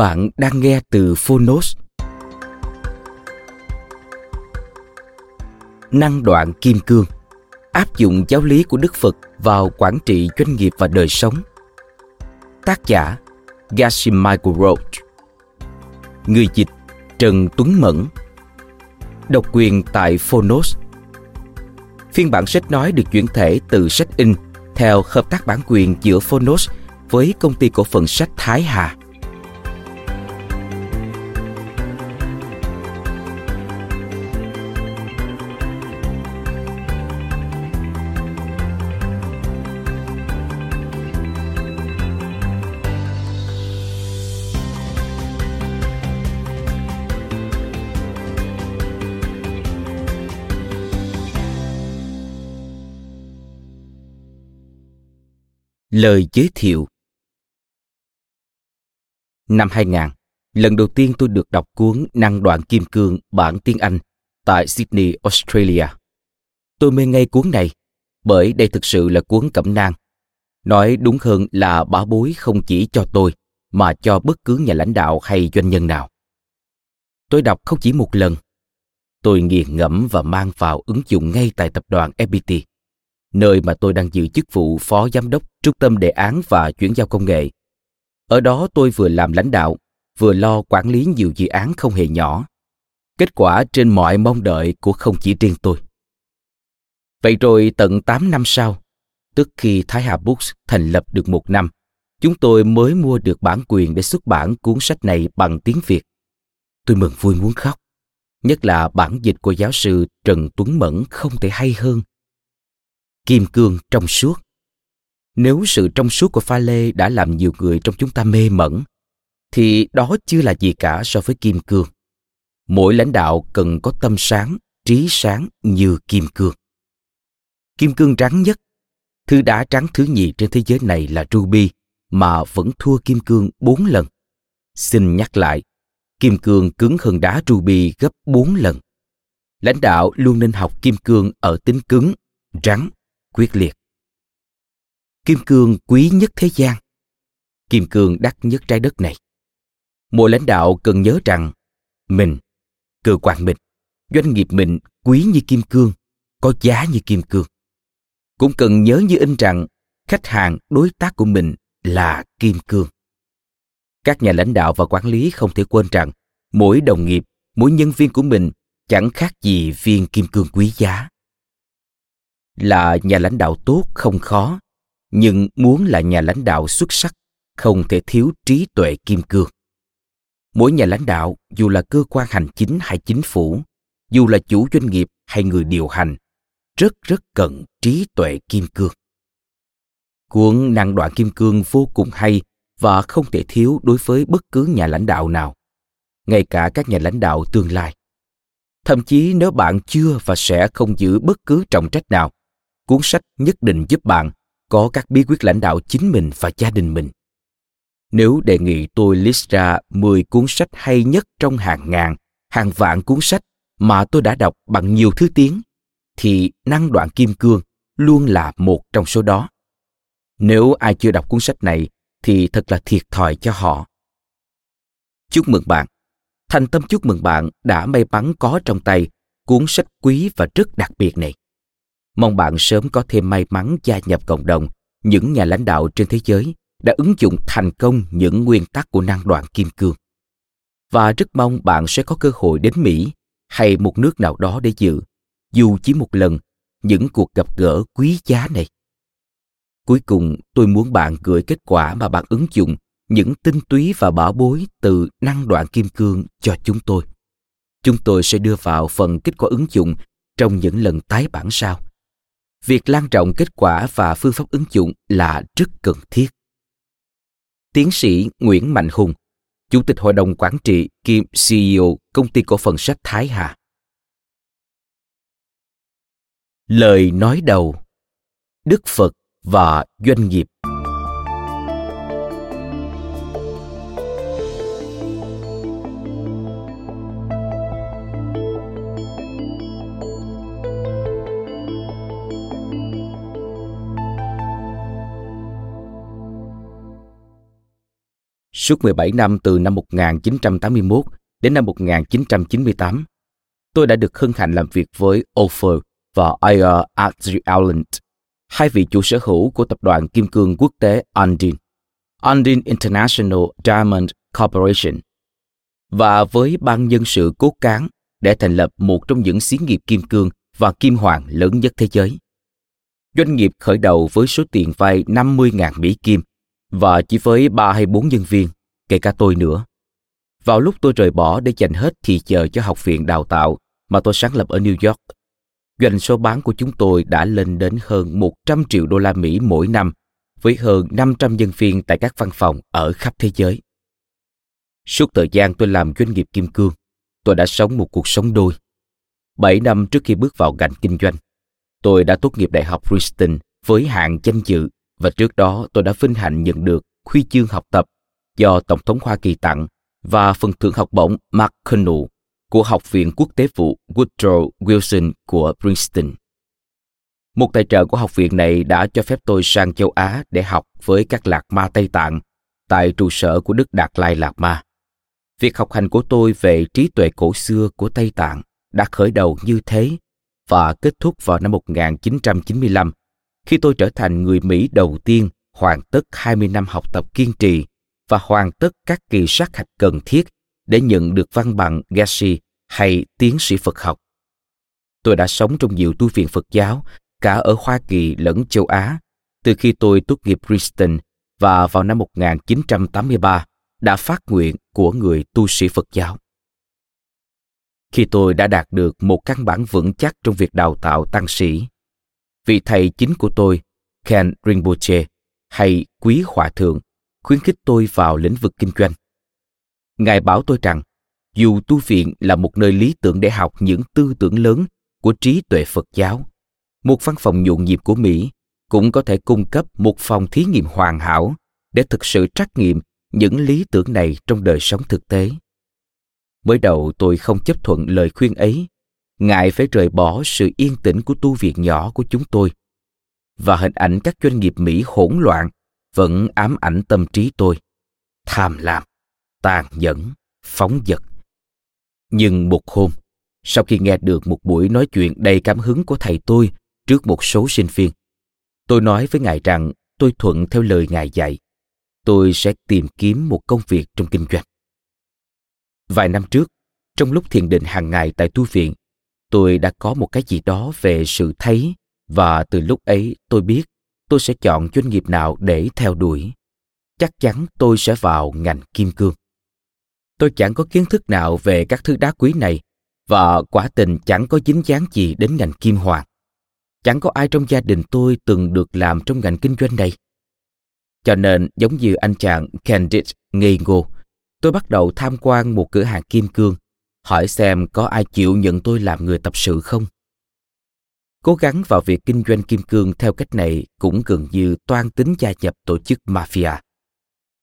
Bạn đang nghe từ Phonos. Năng đoạn kim cương áp dụng giáo lý của Đức Phật vào quản trị doanh nghiệp và đời sống. Tác giả Gashim Michael Roach Người dịch, Trần Tuấn Mẫn Độc quyền tại Phonos Phiên bản sách nói được chuyển thể từ sách in theo hợp tác bản quyền giữa Phonos với công ty cổ phần sách Thái Hà. Lời giới thiệu Năm 2000, lần đầu tiên tôi được đọc cuốn Năng đoạn kim cương bản tiếng Anh tại Sydney, Australia. Tôi mê ngay cuốn này bởi đây thực sự là cuốn cẩm nang. Nói đúng hơn là bảo bối không chỉ cho tôi mà cho bất cứ nhà lãnh đạo hay doanh nhân nào. Tôi đọc không chỉ một lần. Tôi nghiền ngẫm và mang vào ứng dụng ngay tại tập đoàn FPT nơi mà tôi đang giữ chức vụ phó giám đốc trung tâm đề án và chuyển giao công nghệ. Ở đó tôi vừa làm lãnh đạo, vừa lo quản lý nhiều dự án không hề nhỏ. Kết quả trên mọi mong đợi của không chỉ riêng tôi. Vậy rồi tận 8 năm sau, tức khi Thái Hà Books thành lập được một năm, chúng tôi mới mua được bản quyền để xuất bản cuốn sách này bằng tiếng Việt. Tôi mừng vui muốn khóc. Nhất là bản dịch của giáo sư Trần Tuấn Mẫn không thể hay hơn kim cương trong suốt. Nếu sự trong suốt của pha lê đã làm nhiều người trong chúng ta mê mẩn, thì đó chưa là gì cả so với kim cương. Mỗi lãnh đạo cần có tâm sáng, trí sáng như kim cương. Kim cương trắng nhất, thứ đá trắng thứ nhì trên thế giới này là ruby, mà vẫn thua kim cương bốn lần. Xin nhắc lại, kim cương cứng hơn đá ruby gấp bốn lần. Lãnh đạo luôn nên học kim cương ở tính cứng, rắn quyết liệt. Kim cương quý nhất thế gian. Kim cương đắt nhất trái đất này. Mỗi lãnh đạo cần nhớ rằng mình, cơ quan mình, doanh nghiệp mình quý như kim cương, có giá như kim cương. Cũng cần nhớ như in rằng khách hàng, đối tác của mình là kim cương. Các nhà lãnh đạo và quản lý không thể quên rằng mỗi đồng nghiệp, mỗi nhân viên của mình chẳng khác gì viên kim cương quý giá là nhà lãnh đạo tốt không khó, nhưng muốn là nhà lãnh đạo xuất sắc, không thể thiếu trí tuệ kim cương. Mỗi nhà lãnh đạo, dù là cơ quan hành chính hay chính phủ, dù là chủ doanh nghiệp hay người điều hành, rất rất cần trí tuệ kim cương. Cuốn năng đoạn kim cương vô cùng hay và không thể thiếu đối với bất cứ nhà lãnh đạo nào, ngay cả các nhà lãnh đạo tương lai. Thậm chí nếu bạn chưa và sẽ không giữ bất cứ trọng trách nào cuốn sách nhất định giúp bạn có các bí quyết lãnh đạo chính mình và gia đình mình. Nếu đề nghị tôi list ra 10 cuốn sách hay nhất trong hàng ngàn, hàng vạn cuốn sách mà tôi đã đọc bằng nhiều thứ tiếng, thì Năng đoạn kim cương luôn là một trong số đó. Nếu ai chưa đọc cuốn sách này thì thật là thiệt thòi cho họ. Chúc mừng bạn. Thành tâm chúc mừng bạn đã may mắn có trong tay cuốn sách quý và rất đặc biệt này. Mong bạn sớm có thêm may mắn gia nhập cộng đồng những nhà lãnh đạo trên thế giới đã ứng dụng thành công những nguyên tắc của năng đoạn kim cương. Và rất mong bạn sẽ có cơ hội đến Mỹ hay một nước nào đó để dự, dù chỉ một lần, những cuộc gặp gỡ quý giá này. Cuối cùng, tôi muốn bạn gửi kết quả mà bạn ứng dụng những tinh túy và bảo bối từ năng đoạn kim cương cho chúng tôi. Chúng tôi sẽ đưa vào phần kết quả ứng dụng trong những lần tái bản sau. Việc lan rộng kết quả và phương pháp ứng dụng là rất cần thiết. Tiến sĩ Nguyễn Mạnh Hùng, Chủ tịch Hội đồng Quản trị kiêm CEO Công ty Cổ phần Sách Thái Hà. Lời nói đầu Đức Phật và doanh nghiệp Suốt 17 năm từ năm 1981 đến năm 1998, tôi đã được hân hạnh làm việc với Ofer và Ayer Adri Allen, hai vị chủ sở hữu của tập đoàn kim cương quốc tế Andin, Andin International Diamond Corporation, và với ban nhân sự cốt cán để thành lập một trong những xí nghiệp kim cương và kim hoàng lớn nhất thế giới. Doanh nghiệp khởi đầu với số tiền vay 50.000 Mỹ Kim và chỉ với ba hay bốn nhân viên, kể cả tôi nữa. Vào lúc tôi rời bỏ để dành hết thì chờ cho học viện đào tạo mà tôi sáng lập ở New York, doanh số bán của chúng tôi đã lên đến hơn 100 triệu đô la Mỹ mỗi năm, với hơn 500 nhân viên tại các văn phòng ở khắp thế giới. Suốt thời gian tôi làm doanh nghiệp kim cương, tôi đã sống một cuộc sống đôi. 7 năm trước khi bước vào ngành kinh doanh, tôi đã tốt nghiệp Đại học Princeton với hạng danh dự và trước đó tôi đã vinh hạnh nhận được huy chương học tập do Tổng thống Hoa Kỳ tặng và phần thưởng học bổng McConnell của Học viện Quốc tế vụ Woodrow Wilson của Princeton. Một tài trợ của học viện này đã cho phép tôi sang châu Á để học với các lạc ma Tây Tạng tại trụ sở của Đức Đạt Lai Lạc Ma. Việc học hành của tôi về trí tuệ cổ xưa của Tây Tạng đã khởi đầu như thế và kết thúc vào năm 1995 khi tôi trở thành người Mỹ đầu tiên hoàn tất 20 năm học tập kiên trì và hoàn tất các kỳ sát hạch cần thiết để nhận được văn bằng Gashi hay tiến sĩ Phật học. Tôi đã sống trong nhiều tu viện Phật giáo, cả ở Hoa Kỳ lẫn châu Á, từ khi tôi tốt nghiệp Princeton và vào năm 1983 đã phát nguyện của người tu sĩ Phật giáo. Khi tôi đã đạt được một căn bản vững chắc trong việc đào tạo tăng sĩ, vị thầy chính của tôi, Ken Rinpoche, hay Quý Hòa Thượng, khuyến khích tôi vào lĩnh vực kinh doanh. Ngài bảo tôi rằng, dù tu viện là một nơi lý tưởng để học những tư tưởng lớn của trí tuệ Phật giáo, một văn phòng nhộn nhịp của Mỹ cũng có thể cung cấp một phòng thí nghiệm hoàn hảo để thực sự trắc nghiệm những lý tưởng này trong đời sống thực tế. Mới đầu tôi không chấp thuận lời khuyên ấy, ngại phải rời bỏ sự yên tĩnh của tu viện nhỏ của chúng tôi. Và hình ảnh các doanh nghiệp Mỹ hỗn loạn vẫn ám ảnh tâm trí tôi. Tham lam, tàn nhẫn, phóng dật. Nhưng một hôm, sau khi nghe được một buổi nói chuyện đầy cảm hứng của thầy tôi trước một số sinh viên, tôi nói với ngài rằng tôi thuận theo lời ngài dạy. Tôi sẽ tìm kiếm một công việc trong kinh doanh. Vài năm trước, trong lúc thiền định hàng ngày tại tu viện, tôi đã có một cái gì đó về sự thấy và từ lúc ấy tôi biết tôi sẽ chọn doanh nghiệp nào để theo đuổi. Chắc chắn tôi sẽ vào ngành kim cương. Tôi chẳng có kiến thức nào về các thứ đá quý này, và quả tình chẳng có dính dáng gì đến ngành kim hoàng. Chẳng có ai trong gia đình tôi từng được làm trong ngành kinh doanh này. Cho nên, giống như anh chàng candid ngây ngô, tôi bắt đầu tham quan một cửa hàng kim cương, hỏi xem có ai chịu nhận tôi làm người tập sự không. Cố gắng vào việc kinh doanh kim cương theo cách này cũng gần như toan tính gia nhập tổ chức mafia.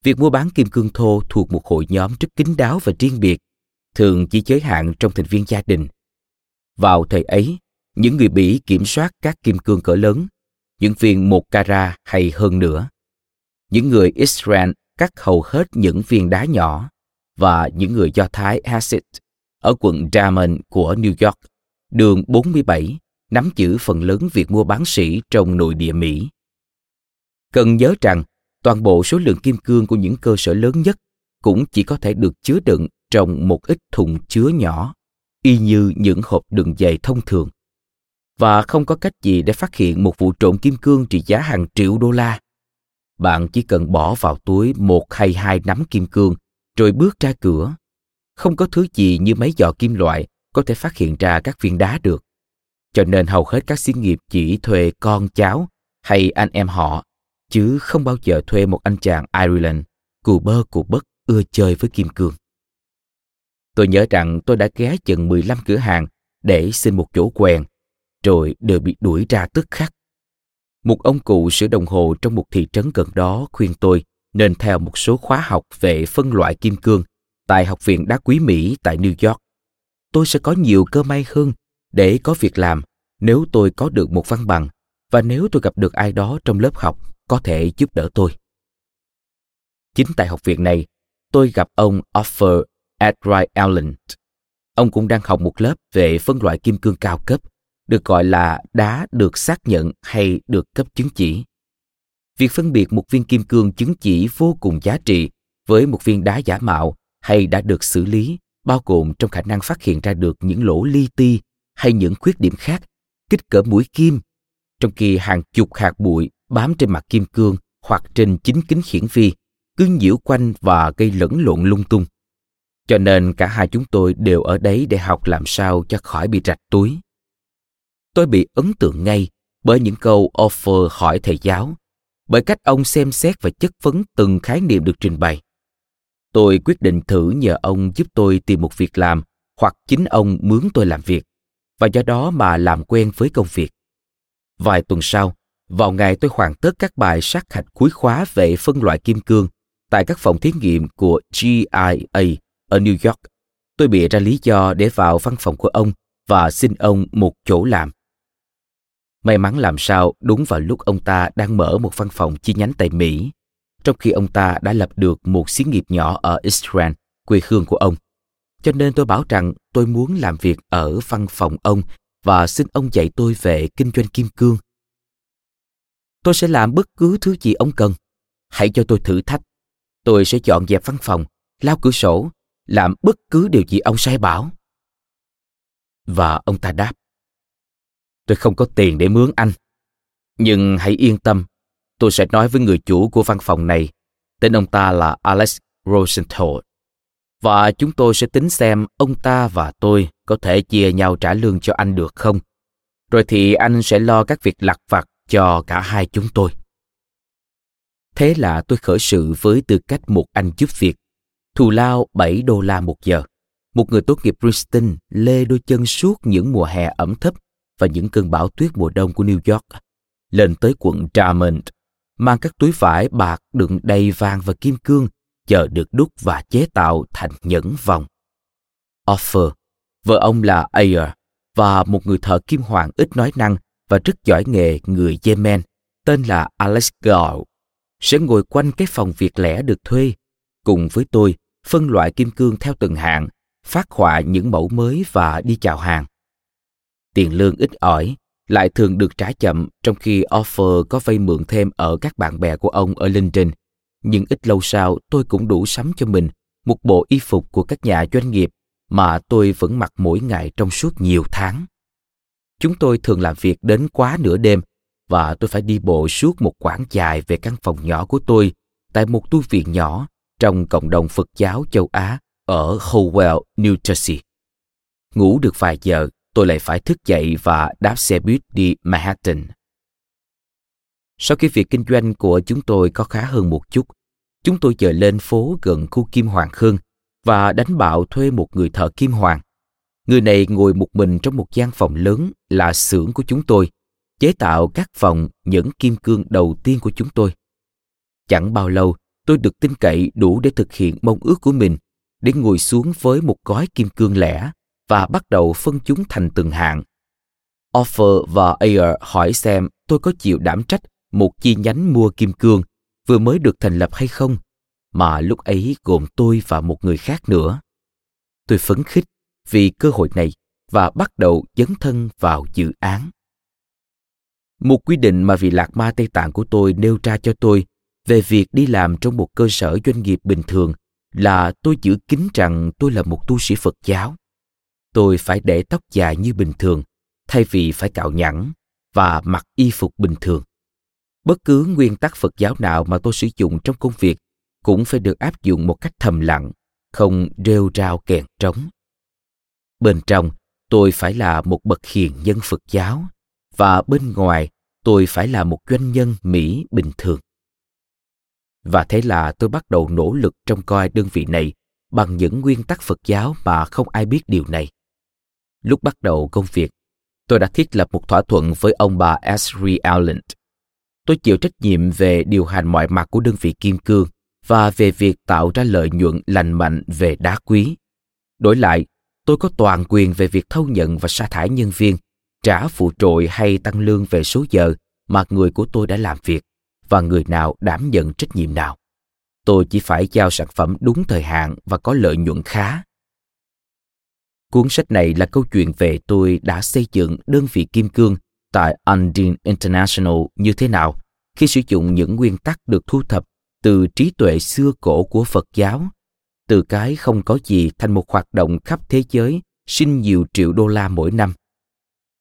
Việc mua bán kim cương thô thuộc một hội nhóm rất kín đáo và riêng biệt, thường chỉ giới hạn trong thành viên gia đình. Vào thời ấy, những người Bỉ kiểm soát các kim cương cỡ lớn, những viên một carat hay hơn nữa. Những người Israel cắt hầu hết những viên đá nhỏ và những người Do Thái Hasid ở quận Diamond của New York, đường 47, nắm giữ phần lớn việc mua bán sỉ trong nội địa Mỹ. Cần nhớ rằng, toàn bộ số lượng kim cương của những cơ sở lớn nhất cũng chỉ có thể được chứa đựng trong một ít thùng chứa nhỏ, y như những hộp đựng giày thông thường. Và không có cách gì để phát hiện một vụ trộm kim cương trị giá hàng triệu đô la. Bạn chỉ cần bỏ vào túi một hay hai nắm kim cương rồi bước ra cửa. Không có thứ gì như mấy giò kim loại có thể phát hiện ra các viên đá được. Cho nên hầu hết các xí nghiệp chỉ thuê con cháu hay anh em họ, chứ không bao giờ thuê một anh chàng Ireland cù bơ cù bất ưa chơi với kim cương. Tôi nhớ rằng tôi đã ghé chừng 15 cửa hàng để xin một chỗ quen, rồi đều bị đuổi ra tức khắc. Một ông cụ sửa đồng hồ trong một thị trấn gần đó khuyên tôi nên theo một số khóa học về phân loại kim cương tại Học viện Đá Quý Mỹ tại New York. Tôi sẽ có nhiều cơ may hơn để có việc làm nếu tôi có được một văn bằng và nếu tôi gặp được ai đó trong lớp học có thể giúp đỡ tôi. Chính tại học viện này, tôi gặp ông Offer Edright Allen. Ông cũng đang học một lớp về phân loại kim cương cao cấp, được gọi là đá được xác nhận hay được cấp chứng chỉ. Việc phân biệt một viên kim cương chứng chỉ vô cùng giá trị với một viên đá giả mạo hay đã được xử lý bao gồm trong khả năng phát hiện ra được những lỗ li ti hay những khuyết điểm khác, kích cỡ mũi kim. Trong khi hàng chục hạt bụi bám trên mặt kim cương hoặc trên chính kính hiển vi, cứ nhiễu quanh và gây lẫn lộn lung tung. Cho nên cả hai chúng tôi đều ở đấy để học làm sao cho khỏi bị rạch túi. Tôi bị ấn tượng ngay bởi những câu offer hỏi thầy giáo, bởi cách ông xem xét và chất vấn từng khái niệm được trình bày. Tôi quyết định thử nhờ ông giúp tôi tìm một việc làm hoặc chính ông mướn tôi làm việc và do đó mà làm quen với công việc vài tuần sau vào ngày tôi hoàn tất các bài sát hạch cuối khóa về phân loại kim cương tại các phòng thí nghiệm của GIA ở New York, tôi bịa ra lý do để vào văn phòng của ông và xin ông một chỗ làm. May mắn làm sao đúng vào lúc ông ta đang mở một văn phòng chi nhánh tại Mỹ, trong khi ông ta đã lập được một xí nghiệp nhỏ ở Israel, quê hương của ông. Cho nên tôi bảo rằng tôi muốn làm việc ở văn phòng ông và xin ông dạy tôi về kinh doanh kim cương. Tôi sẽ làm bất cứ thứ gì ông cần. Hãy cho tôi thử thách. Tôi sẽ dọn dẹp văn phòng, lau cửa sổ, làm bất cứ điều gì ông sai bảo. Và ông ta đáp. Tôi không có tiền để mướn anh. Nhưng hãy yên tâm, tôi sẽ nói với người chủ của văn phòng này. Tên ông ta là Alex Rosenthal. Và chúng tôi sẽ tính xem ông ta và tôi có thể chia nhau trả lương cho anh được không. Rồi thì anh sẽ lo các việc lặt vặt cho cả hai chúng tôi. Thế là tôi khởi sự với tư cách một anh giúp việc thù lao 7 đô la một giờ. Một người tốt nghiệp Princeton lê đôi chân suốt những mùa hè ẩm thấp và những cơn bão tuyết mùa đông của New York, lên tới quận Drummond, mang các túi vải bạc đựng đầy vàng và kim cương, chờ được đúc và chế tạo thành nhẫn vòng. Offer, vợ ông là Ayer, và một người thợ kim hoàng ít nói năng và rất giỏi nghề người Yemen, tên là Alex Gall, sẽ ngồi quanh cái phòng việc lẻ được thuê, cùng với tôi phân loại kim cương theo từng hạng, phát họa những mẫu mới và đi chào hàng. Tiền lương ít ỏi, lại thường được trả chậm trong khi offer có vay mượn thêm ở các bạn bè của ông ở London. Nhưng ít lâu sau tôi cũng đủ sắm cho mình một bộ y phục của các nhà doanh nghiệp mà tôi vẫn mặc mỗi ngày trong suốt nhiều tháng. Chúng tôi thường làm việc đến quá nửa đêm và tôi phải đi bộ suốt một quãng dài về căn phòng nhỏ của tôi tại một tu viện nhỏ trong cộng đồng Phật giáo châu Á ở Howell, New Jersey. Ngủ được vài giờ, tôi lại phải thức dậy và đáp xe buýt đi Manhattan. Sau khi việc kinh doanh của chúng tôi có khá hơn một chút, chúng tôi dời lên phố gần khu Kim Hoàng Khương và đánh bạo thuê một người thợ kim hoàng. Người này ngồi một mình trong một gian phòng lớn là xưởng của chúng tôi, chế tạo các phòng những kim cương đầu tiên của chúng tôi. Chẳng bao lâu, tôi được tin cậy đủ để thực hiện mong ước của mình, để ngồi xuống với một gói kim cương lẻ và bắt đầu phân chúng thành từng hạng. Offer và Ayer hỏi xem tôi có chịu đảm trách một chi nhánh mua kim cương vừa mới được thành lập hay không, mà lúc ấy gồm tôi và một người khác nữa. Tôi phấn khích vì cơ hội này và bắt đầu dấn thân vào dự án. Một quy định mà vị lạc ma Tây Tạng của tôi nêu ra cho tôi về việc đi làm trong một cơ sở doanh nghiệp bình thường là tôi giữ kín rằng tôi là một tu sĩ Phật giáo. Tôi phải để tóc dài như bình thường, thay vì phải cạo nhẵn và mặc y phục bình thường. Bất cứ nguyên tắc Phật giáo nào mà tôi sử dụng trong công việc cũng phải được áp dụng một cách thầm lặng, không rêu rao kèn trống. Bên trong, tôi phải là một bậc hiền nhân Phật giáo và bên ngoài tôi phải là một doanh nhân Mỹ bình thường. Và thế là tôi bắt đầu nỗ lực trong coi đơn vị này bằng những nguyên tắc Phật giáo mà không ai biết điều này. Lúc bắt đầu công việc, tôi đã thiết lập một thỏa thuận với ông bà Ashley Allen. Tôi chịu trách nhiệm về điều hành mọi mặt của đơn vị kim cương và về việc tạo ra lợi nhuận lành mạnh về đá quý. Đổi lại, tôi có toàn quyền về việc thâu nhận và sa thải nhân viên, trả phụ trội hay tăng lương về số giờ mà người của tôi đã làm việc và người nào đảm nhận trách nhiệm nào. Tôi chỉ phải giao sản phẩm đúng thời hạn và có lợi nhuận khá. Cuốn sách này là câu chuyện về tôi đã xây dựng đơn vị kim cương tại Undine International như thế nào khi sử dụng những nguyên tắc được thu thập từ trí tuệ xưa cổ của Phật giáo, từ cái không có gì thành một hoạt động khắp thế giới sinh nhiều triệu đô la mỗi năm.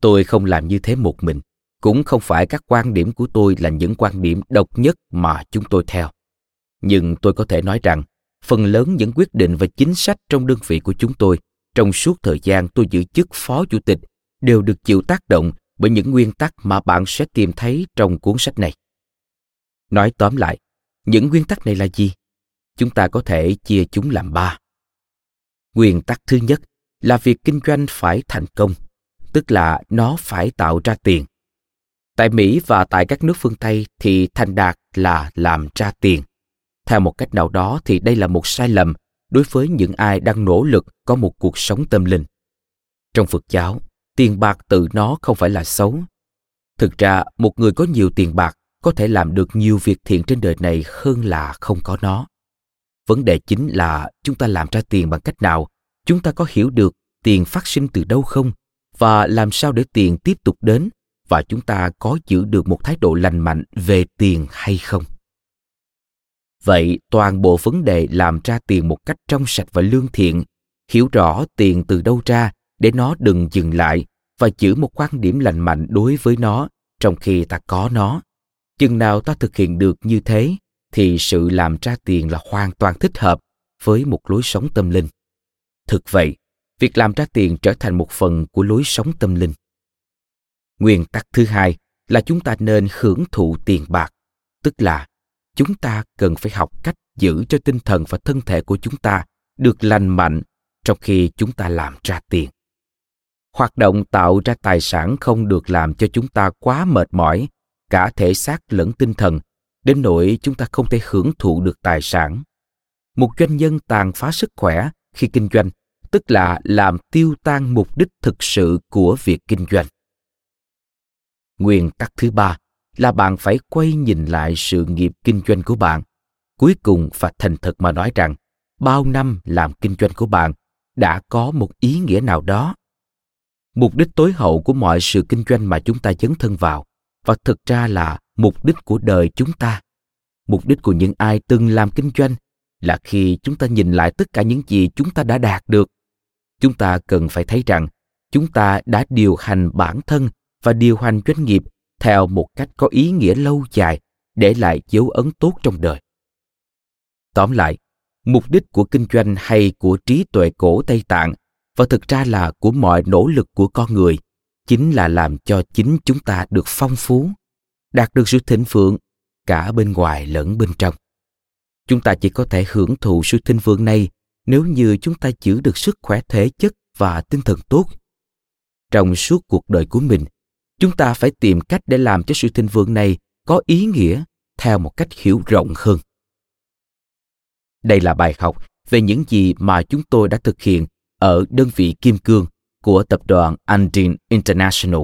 Tôi không làm như thế một mình, cũng không phải các quan điểm của tôi là những quan điểm độc nhất mà chúng tôi theo. Nhưng tôi có thể nói rằng, phần lớn những quyết định và chính sách trong đơn vị của chúng tôi trong suốt thời gian tôi giữ chức phó chủ tịch đều được chịu tác động bởi những nguyên tắc mà bạn sẽ tìm thấy trong cuốn sách này. Nói tóm lại, những nguyên tắc này là gì? Chúng ta có thể chia chúng làm ba. Nguyên tắc thứ nhất là việc kinh doanh phải thành công, tức là nó phải tạo ra tiền. Tại Mỹ và tại các nước phương Tây thì thành đạt là làm ra tiền. Theo một cách nào đó thì đây là một sai lầm đối với những ai đang nỗ lực có một cuộc sống tâm linh. Trong Phật giáo, tiền bạc tự nó không phải là xấu. Thực ra, một người có nhiều tiền bạc có thể làm được nhiều việc thiện trên đời này hơn là không có nó. Vấn đề chính là chúng ta làm ra tiền bằng cách nào, chúng ta có hiểu được tiền phát sinh từ đâu không và làm sao để tiền tiếp tục đến và chúng ta có giữ được một thái độ lành mạnh về tiền hay không vậy toàn bộ vấn đề làm ra tiền một cách trong sạch và lương thiện hiểu rõ tiền từ đâu ra để nó đừng dừng lại và giữ một quan điểm lành mạnh đối với nó trong khi ta có nó. Chừng nào ta thực hiện được như thế, thì sự làm ra tiền là hoàn toàn thích hợp với một lối sống tâm linh. Thực vậy, việc làm ra tiền trở thành một phần của lối sống tâm linh. Nguyên tắc thứ hai là chúng ta nên hưởng thụ tiền bạc, tức là chúng ta cần phải học cách giữ cho tinh thần và thân thể của chúng ta được lành mạnh trong khi chúng ta làm ra tiền hoạt động tạo ra tài sản không được làm cho chúng ta quá mệt mỏi, cả thể xác lẫn tinh thần, đến nỗi chúng ta không thể hưởng thụ được tài sản. Một doanh nhân tàn phá sức khỏe khi kinh doanh, tức là làm tiêu tan mục đích thực sự của việc kinh doanh. Nguyên tắc thứ ba là bạn phải quay nhìn lại sự nghiệp kinh doanh của bạn. Cuối cùng và thành thật mà nói rằng, bao năm làm kinh doanh của bạn, đã có một ý nghĩa nào đó? Mục đích tối hậu của mọi sự kinh doanh mà chúng ta dấn thân vào, và thực ra là mục đích của đời chúng ta. Mục đích của những ai từng làm kinh doanh là khi chúng ta nhìn lại tất cả những gì chúng ta đã đạt được. Chúng ta cần phải thấy rằng chúng ta đã điều hành bản thân và điều hành doanh nghiệp theo một cách có ý nghĩa lâu dài, để lại dấu ấn tốt trong đời. Tóm lại, mục đích của kinh doanh hay của trí tuệ cổ tây tạng và thực ra là của mọi nỗ lực của con người, chính là làm cho chính chúng ta được phong phú, đạt được sự thịnh vượng cả bên ngoài lẫn bên trong. Chúng ta chỉ có thể hưởng thụ sự thịnh vượng này nếu như chúng ta giữ được sức khỏe thể chất và tinh thần tốt. Trong suốt cuộc đời của mình, chúng ta phải tìm cách để làm cho sự thịnh vượng này có ý nghĩa theo một cách hiểu rộng hơn. Đây là bài học về những gì mà chúng tôi đã thực hiện ở đơn vị kim cương của tập đoàn Andin International.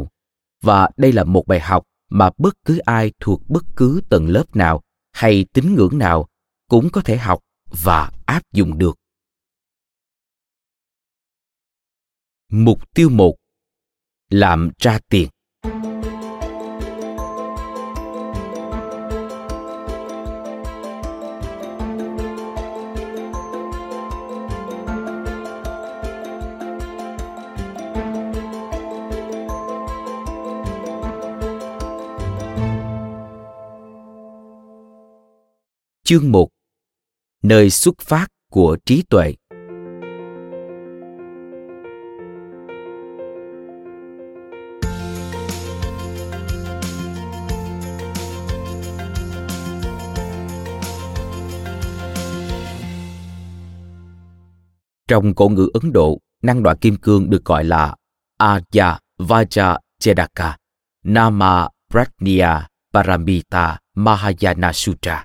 Và đây là một bài học mà bất cứ ai thuộc bất cứ tầng lớp nào hay tín ngưỡng nào cũng có thể học và áp dụng được. Mục tiêu một, làm ra tiền. Chương 1 Nơi xuất phát của trí tuệ Trong cổ ngữ Ấn Độ, năng đoạn kim cương được gọi là Arya Vaja Chedaka Nama Pratnya Paramita Mahayana Sutra.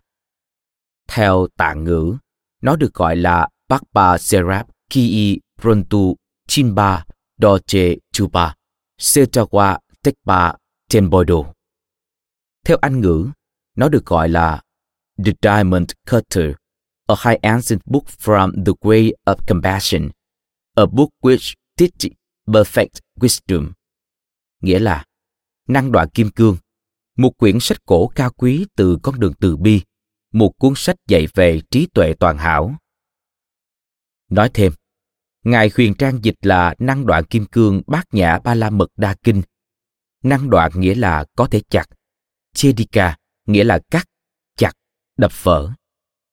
Theo tạng ngữ, nó được gọi là Bakpa Serap Ki Prontu Chinba Doche Chupa Setawa Tekpa Tembodo. Theo Anh ngữ, nó được gọi là The Diamond Cutter a high ancient book from the way of compassion, a book which teaches perfect wisdom. Nghĩa là năng đoạn kim cương, một quyển sách cổ cao quý từ con đường từ bi, một cuốn sách dạy về trí tuệ toàn hảo. Nói thêm, Ngài huyền trang dịch là năng đoạn kim cương bát nhã ba la mật đa kinh. Năng đoạn nghĩa là có thể chặt. Chedika nghĩa là cắt, chặt, đập vỡ.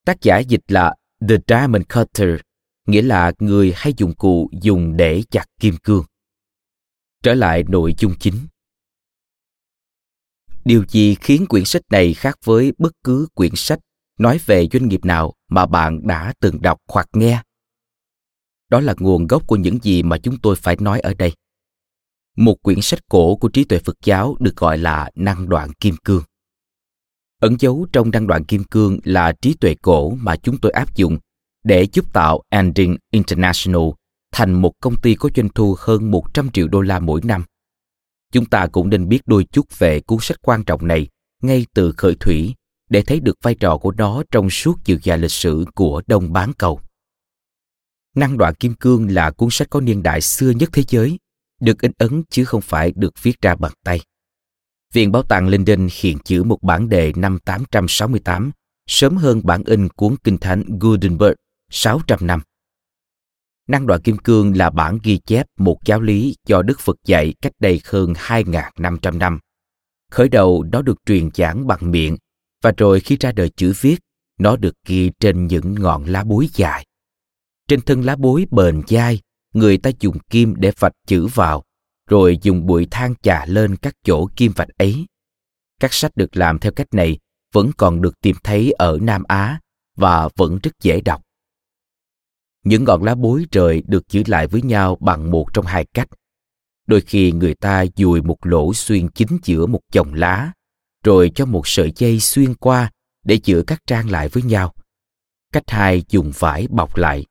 Tác giả dịch là The Diamond Cutter, nghĩa là người hay dụng cụ dùng để chặt kim cương. Trở lại nội dung chính. Điều gì khiến quyển sách này khác với bất cứ quyển sách nói về doanh nghiệp nào mà bạn đã từng đọc hoặc nghe? Đó là nguồn gốc của những gì mà chúng tôi phải nói ở đây. Một quyển sách cổ của trí tuệ Phật giáo được gọi là Năng đoạn kim cương. Ẩn dấu trong Năng đoạn kim cương là trí tuệ cổ mà chúng tôi áp dụng để giúp tạo Ending International thành một công ty có doanh thu hơn 100 triệu đô la mỗi năm. Chúng ta cũng nên biết đôi chút về cuốn sách quan trọng này ngay từ khởi thủy để thấy được vai trò của nó trong suốt chiều dài lịch sử của Đông Bán Cầu. Năng đoạn kim cương là cuốn sách có niên đại xưa nhất thế giới, được in ấn chứ không phải được viết ra bằng tay. Viện Bảo tàng London hiện chữ một bản đề năm 868, sớm hơn bản in cuốn Kinh Thánh Gutenberg 600 năm. Năng đoạn kim cương là bản ghi chép một giáo lý do Đức Phật dạy cách đây hơn 2.500 năm. Khởi đầu nó được truyền giảng bằng miệng và rồi khi ra đời chữ viết, nó được ghi trên những ngọn lá bối dài. Trên thân lá bối bền dai, người ta dùng kim để vạch chữ vào rồi dùng bụi than chà lên các chỗ kim vạch ấy. Các sách được làm theo cách này vẫn còn được tìm thấy ở Nam Á và vẫn rất dễ đọc. Những ngọn lá bối trời được giữ lại với nhau bằng một trong hai cách. Đôi khi người ta dùi một lỗ xuyên chính giữa một chồng lá, rồi cho một sợi dây xuyên qua để giữ các trang lại với nhau. Cách hai dùng vải bọc lại.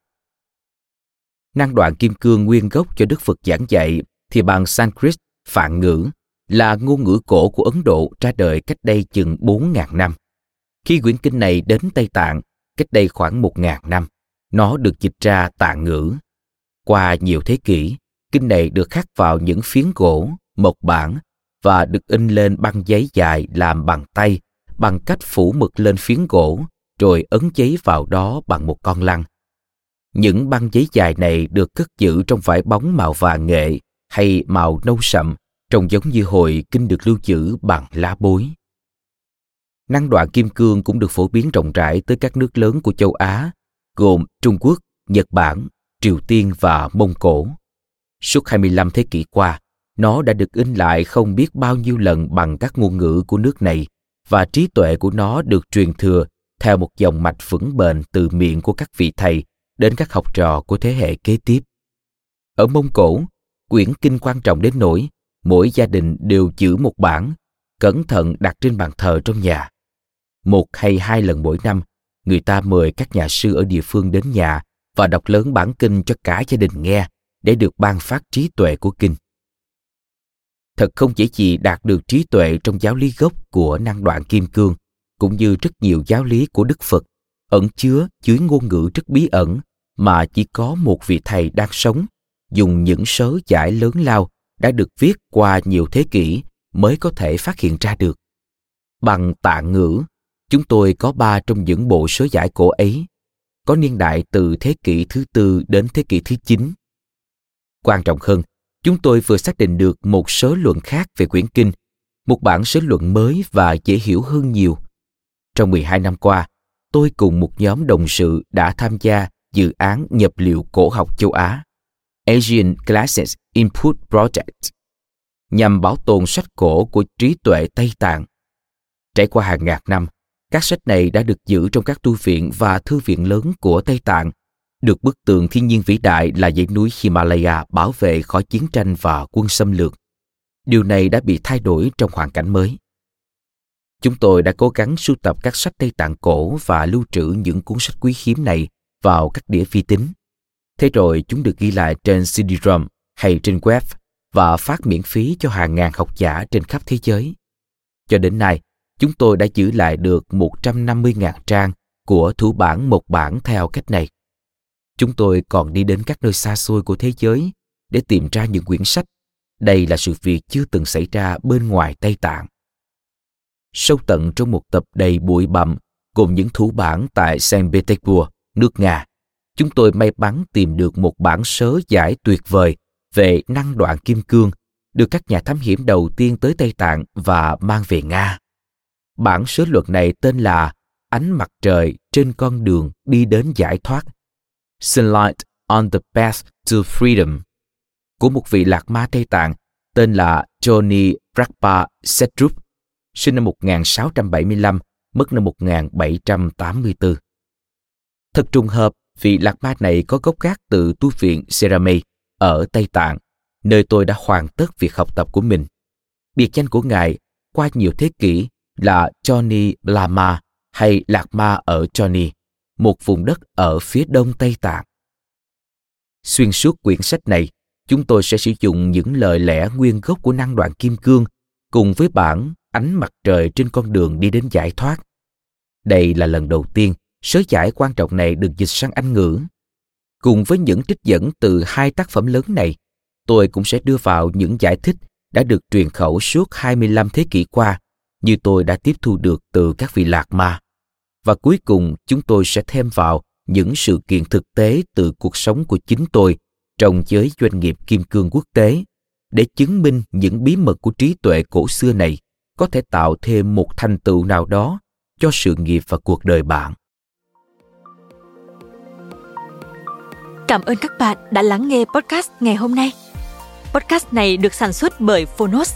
Năng đoạn kim cương nguyên gốc cho Đức Phật giảng dạy thì bằng Sanskrit, Phạn ngữ, là ngôn ngữ cổ của Ấn Độ ra đời cách đây chừng 4.000 năm. Khi quyển kinh này đến Tây Tạng, cách đây khoảng 1.000 năm, nó được dịch ra tạng ngữ. Qua nhiều thế kỷ, kinh này được khắc vào những phiến gỗ, mộc bản và được in lên băng giấy dài làm bằng tay bằng cách phủ mực lên phiến gỗ rồi ấn giấy vào đó bằng một con lăn. Những băng giấy dài này được cất giữ trong vải bóng màu vàng nghệ hay màu nâu sậm, trông giống như hồi kinh được lưu trữ bằng lá bối. Năng đoạn kim cương cũng được phổ biến rộng rãi tới các nước lớn của châu Á, gồm Trung Quốc, Nhật Bản, Triều Tiên và Mông Cổ. Suốt 25 thế kỷ qua, nó đã được in lại không biết bao nhiêu lần bằng các ngôn ngữ của nước này và trí tuệ của nó được truyền thừa theo một dòng mạch vững bền từ miệng của các vị thầy đến các học trò của thế hệ kế tiếp. Ở Mông Cổ, quyển kinh quan trọng đến nỗi mỗi gia đình đều giữ một bản, cẩn thận đặt trên bàn thờ trong nhà. Một hay hai lần mỗi năm, người ta mời các nhà sư ở địa phương đến nhà và đọc lớn bản kinh cho cả gia đình nghe để được ban phát trí tuệ của kinh. Thật không dễ gì đạt được trí tuệ trong giáo lý gốc của năng đoạn kim cương, cũng như rất nhiều giáo lý của Đức Phật, ẩn chứa dưới ngôn ngữ rất bí ẩn mà chỉ có một vị thầy đang sống dùng những sớ giải lớn lao đã được viết qua nhiều thế kỷ mới có thể phát hiện ra được. Bằng tạng ngữ, chúng tôi có ba trong những bộ sớ giải cổ ấy, có niên đại từ thế kỷ thứ tư đến thế kỷ thứ chín. Quan trọng hơn, chúng tôi vừa xác định được một số luận khác về quyển kinh, một bản sớ luận mới và dễ hiểu hơn nhiều. Trong 12 năm qua, tôi cùng một nhóm đồng sự đã tham gia dự án nhập liệu cổ học châu Á, Asian Classics Input Project, nhằm bảo tồn sách cổ của trí tuệ Tây Tạng. Trải qua hàng ngàn năm, các sách này đã được giữ trong các tu viện và thư viện lớn của Tây Tạng, được bức tường thiên nhiên vĩ đại là dãy núi Himalaya bảo vệ khỏi chiến tranh và quân xâm lược. Điều này đã bị thay đổi trong hoàn cảnh mới. Chúng tôi đã cố gắng sưu tập các sách Tây Tạng cổ và lưu trữ những cuốn sách quý hiếm này vào các đĩa vi tính. Thế rồi chúng được ghi lại trên CD-ROM hay trên web và phát miễn phí cho hàng ngàn học giả trên khắp thế giới. Cho đến nay, chúng tôi đã giữ lại được 150.000 trang của thủ bản một bản theo cách này. Chúng tôi còn đi đến các nơi xa xôi của thế giới để tìm ra những quyển sách. Đây là sự việc chưa từng xảy ra bên ngoài Tây Tạng. Sâu tận trong một tập đầy bụi bặm cùng những thủ bản tại Saint Petersburg, nước Nga, chúng tôi may mắn tìm được một bản sớ giải tuyệt vời về năng đoạn kim cương được các nhà thám hiểm đầu tiên tới Tây Tạng và mang về Nga. Bản sớ luật này tên là Ánh mặt trời trên con đường đi đến giải thoát. Sunlight on the Path to Freedom của một vị lạc ma Tây Tạng tên là Johnny Rakpa Setrup, sinh năm 1675, mất năm 1784. Thật trùng hợp, vị lạc ma này có gốc gác từ tu viện Serame ở Tây Tạng, nơi tôi đã hoàn tất việc học tập của mình. Biệt danh của ngài qua nhiều thế kỷ là Johnny Lama hay Lạc Ma ở Johnny, một vùng đất ở phía đông Tây Tạng. Xuyên suốt quyển sách này, chúng tôi sẽ sử dụng những lời lẽ nguyên gốc của năng đoạn kim cương cùng với bản ánh mặt trời trên con đường đi đến giải thoát. Đây là lần đầu tiên sớ giải quan trọng này được dịch sang Anh ngữ. Cùng với những trích dẫn từ hai tác phẩm lớn này, tôi cũng sẽ đưa vào những giải thích đã được truyền khẩu suốt 25 thế kỷ qua như tôi đã tiếp thu được từ các vị lạc ma. Và cuối cùng chúng tôi sẽ thêm vào những sự kiện thực tế từ cuộc sống của chính tôi trong giới doanh nghiệp kim cương quốc tế để chứng minh những bí mật của trí tuệ cổ xưa này có thể tạo thêm một thành tựu nào đó cho sự nghiệp và cuộc đời bạn. Cảm ơn các bạn đã lắng nghe podcast ngày hôm nay. Podcast này được sản xuất bởi Phonos,